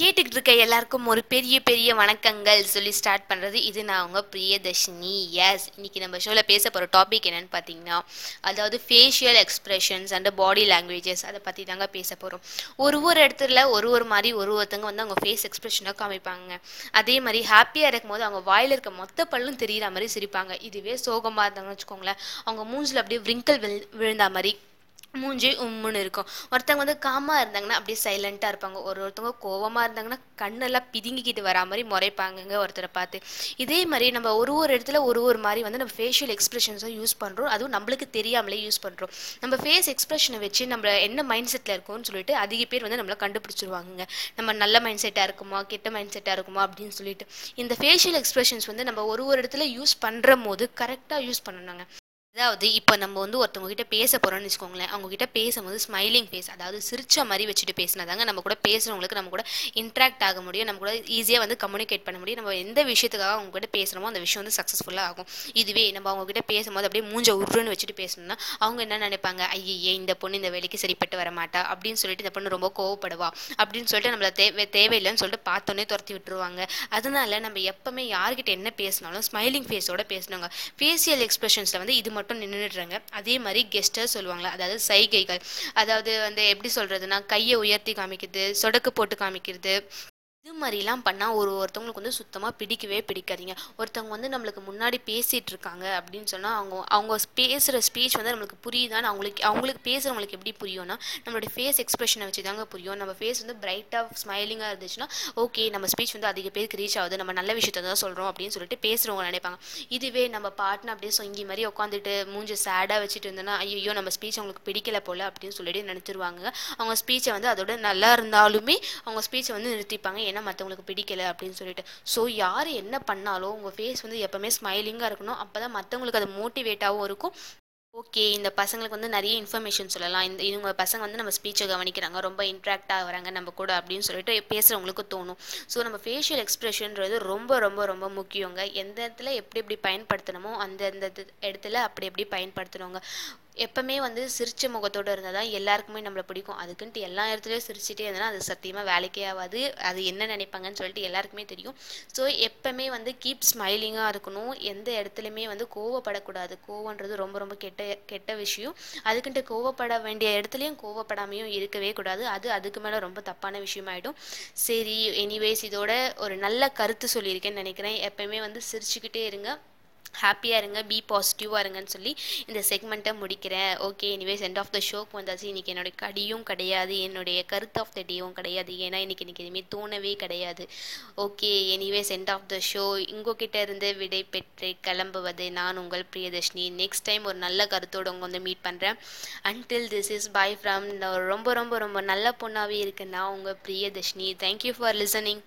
கேட்டுக்கிட்டு இருக்க எல்லாருக்கும் ஒரு பெரிய பெரிய வணக்கங்கள் சொல்லி ஸ்டார்ட் பண்ணுறது இது நான் அவங்க பிரியதர்ஷினி. எஸ் இன்னைக்கு நம்ம ஷோவில் பேச போகிற டாபிக் என்னென்னு பார்த்தீங்கன்னா அதாவது facial expressions and body languages அதை பற்றி தாங்க பேச போகிறோம் ஒரு ஒரு இடத்துல ஒரு ஒரு மாதிரி ஒரு ஒருத்தங்க வந்து அவங்க ஃபேஸ் எக்ஸ்பிரஷனாக காமிப்பாங்க. அதே மாதிரி ஹாப்பியாக இருக்கும் போது அவங்க வாயில் இருக்க மொத்த பல்லும் தெரியிற மாதிரி சிரிப்பாங்க. இதுவே சோகமாக இருந்தாங்கன்னு வச்சுக்கோங்களேன். அவங்க மூஞ்சில் அப்படியே விரிங்கல் விழு விழுந்த மாதிரி மூஞ்சி உம்முன்னு இருக்கும். ஒருத்தவங்க வந்து காமாக இருந்தாங்கன்னா அப்படியே சைலண்ட்டாக இருப்பாங்க. ஒரு ஒருத்தவங்க கோவமாக இருந்தாங்கன்னா கண்ணெல்லாம் பிதுங்கிக்கிட்டு வரா மாதிரி முறைப்பாங்கங்க ஒருத்தரை பார்த்து. இதே மாதிரி நம்ம ஒரு ஒரு இடத்துல ஒரு ஒரு மாதிரி வந்து நம்ம ஃபேஷியல் எக்ஸ்பிரஷன்ஸும் யூஸ் பண்ணுறோம் அதுவும் நம்மளுக்கு தெரியாமலே யூஸ் பண்ணுறோம் நம்ம ஃபேஸ் எக்ஸ்பிரஷனை வச்சு நம்ம என்ன மைண்ட் செட்டில் இருக்கோம்னு சொல்லிட்டு அதிக பேர் வந்து நம்மளை கண்டுபிடிச்சிருவாங்க நம்ம நல்ல மைண்ட் செட்டாக இருக்குமா கெட்ட மைண்ட் செட்டாக இருக்குமா அப்படின்னு சொல்லிட்டு. இந்த ஃபேஷியல் எக்ஸ்பிரஷன்ஸ் வந்து நம்ம ஒரு ஒரு இடத்துல யூஸ் பண்ணுற போது கரெக்டாக யூஸ் பண்ணணுங்க. அதாவது இப்போ நம்ம வந்து ஒருத்தவங்க கிட்ட பேச போகிறோம்னு வச்சுக்கோங்களேன் அவங்க கிட்ட பேசும்போது ஸ்மைலிங் ஃபேஸ் அதாவது சிரிச்ச மாதிரி வச்சுட்டு பேசினாதாங்க நம்ம கூட பேசுகிறவங்களுக்கு நம்ம கூட இன்ட்ராக்ட் ஆக முடியும் நம்ம கூட ஈஸியாக வந்து கம்யூனிகேட் பண்ண முடியும். நம்ம எந்த விஷயத்துக்காக அவங்க கிட்ட பேசுகிறோமோ அந்த விஷயம் வந்து சக்ஸஸ்ஃபுல்லாக ஆகும். இதுவே நம்ம அவங்க கிட்ட பேசும்போது அப்படியே மூஞ்ச உருன்னு வச்சுட்டு பேசணும்னா அவங்க என்ன நினைப்பாங்க? ஐயே இந்த பொண்ணு இந்த வேலைக்கு சரிப்பட்டு வர மாட்டா அப்படின்னு சொல்லிட்டு இந்த பொண்ணு ரொம்ப கோவப்படுவா அப்படின்னு சொல்லிட்டு நம்மள தேவை தேவையில்லைன்னு சொல்லிட்டு பார்த்தோன்னே துரத்தி விட்டுருவாங்க. அதனால நம்ம எப்பவுமே யார்கிட்ட என்ன பேசினாலும் ஸ்மைலிங் ஃபேஸோட பேசணுங்க. ஃபேஷியல் எக்ஸ்பிரஷன்ஸில் வந்து இது மட்டும் நின்றுடுறாங்க அதே மாதிரி கெஸ்டர் சொல்லுவாங்களா அதாவது சைகைகள். அதாவது வந்து எப்படி சொல்கிறதுனா கையை உயர்த்தி காமிக்கிறது சொடக்கு போட்டு காமிக்கிறது இது மாதிரிலாம் பண்ணால் ஒரு ஒருத்தவங்களுக்கு வந்து சுத்தமாக பிடிக்கவே பிடிக்காதீங்க. ஒருத்தவங்க வந்து நம்மளுக்கு முன்னாடி பேசிகிட்டு இருக்காங்க அப்படின்னு சொன்னால் அவங்க அவங்க பேசுகிற ஸ்பீச் வந்து நம்மளுக்கு புரியுதான்னு அவங்களுக்கு அவங்களுக்கு பேசுகிறவங்களுக்கு எப்படி புரியும்னா நம்மளுடைய ஃபேஸ் எக்ஸ்பிரஷனை வச்சு தாங்க புரியும். நம்ம ஃபேஸ் வந்து பிரைட்டாக ஸ்மைலிங்காக இருந்துச்சுன்னா ஓகே நம்ம ஸ்பீச் வந்து அதிக பேருக்கு ரீச் ஆகுது. நம்ம நல்ல விஷயத்த தான் சொல்கிறோம் அப்படின்னு சொல்லிட்டு பேசுகிறவங்க நினைப்பாங்க. இதுவே நம்ம பாட்டுன்னு அப்படியே சொங்கி மாதிரி உட்காந்துட்டு மூஞ்சி சேடாக வச்சுட்டு இருந்தோன்னா ஐயோ நம்ம ஸ்பீச் அவங்களுக்கு பிடிக்கல போல் அப்படின்னு சொல்லிட்டு நினச்சிருவாங்க. அவங்க ஸ்பீச்சை வந்து அதோட நல்லா இருந்தாலுமே அவங்க ஸ்பீச்சை வந்து நிறுத்திப்பாங்க. ஏன்னா மற்றவங்களுக்கு பிடிக்கல அப்படின்னு சொல்லிட்டு. ஸோ யார் என்ன பண்ணாலும் உங்கள் ஃபேஸ் வந்து எப்போவுமே ஸ்மைலிங்காக இருக்கணும். அப்போ தான் மற்றவங்களுக்கு அது மோட்டிவேட்டாகவும் இருக்கும். ஓகே இந்த பசங்களுக்கு வந்து நிறைய இன்ஃபர்மேஷன் சொல்லலாம். இந்த இவங்க பசங்க வந்து நம்ம ஸ்பீச்சை கவனிக்கிறாங்க. ரொம்ப இன்ட்ராக்ட் ஆகிறாங்க நம்ம கூட அப்படின்னு சொல்லிட்டு பேசுகிறவங்களுக்கு தோணும். ஸோ நம்ம ஃபேஷியல் எக்ஸ்ப்ரெஷன்றது ரொம்ப ரொம்ப ரொம்ப முக்கியங்க. எந்த இடத்துல எப்படி எப்படி பயன்படுத்தணுமோ அந்த அந்த இடத்துல அப்படி எப்படி பயன்படுத்தணுங்க. எப்பவுமே வந்து சிரிச்ச முகத்தோடு இருந்தால் தான் எல்லாருக்குமே நம்மளை பிடிக்கும். அதுக்குன்ட்டு எல்லா இடத்துலையும் சிரிச்சிட்டே இருந்தனா அது சத்தியமாக வேலைக்கே ஆகாது. அது என்ன நினைப்பாங்கன்னு சொல்லிட்டு எல்லாருக்குமே தெரியும். ஸோ எப்பவுமே வந்து கீப் ஸ்மைலிங்காக இருக்கணும். எந்த இடத்துலையுமே வந்து கோவப்படக்கூடாது. கோவன்றது ரொம்ப ரொம்ப கெட்ட கெட்ட விஷயம். அதுக்குன்ட்டு கோவப்பட வேண்டிய இடத்துலையும் கோவப்படாமையும் இருக்கவே கூடாது. அது அதுக்கு மேலே ரொம்ப தப்பான விஷயமாயிடும். சரி எனிவேஸ் இதோட ஒரு நல்ல கருத்து சொல்லியிருக்கேன்னு நினைக்கிறேன். எப்பவுமே வந்து சிரிச்சுக்கிட்டே இருங்க. ஹாப்பியாக இருங்க பி பாசிட்டிவாக இருங்கன்னு சொல்லி இந்த செக்மெண்ட்டை முடிக்கிறேன். Okay anyways end of the ஷோக்கு வந்தாச்சு. இன்றைக்கி என்னுடைய கடியும் கிடையாது. என்னுடைய கருத்து ஆஃப் த டேவும் கிடையாது. ஏன்னா இன்றைக்கி எனக்கு எதுவுமே தோணவே கிடையாது. Okay anyways end of the show உங்ககிட்ட இருந்து விடை பெற்று கிளம்புவது நான் உங்கள் பிரியதர்ஷினி. நெக்ஸ்ட் டைம் ஒரு நல்ல கருத்தோடு உங்க வந்து மீட் பண்ணுறேன் until this is bye from ரொம்ப ரொம்ப ரொம்ப நல்ல பொண்ணாகவே இருக்குன்னா உங்கள் பிரியதர்ஷினி. Thank you for listening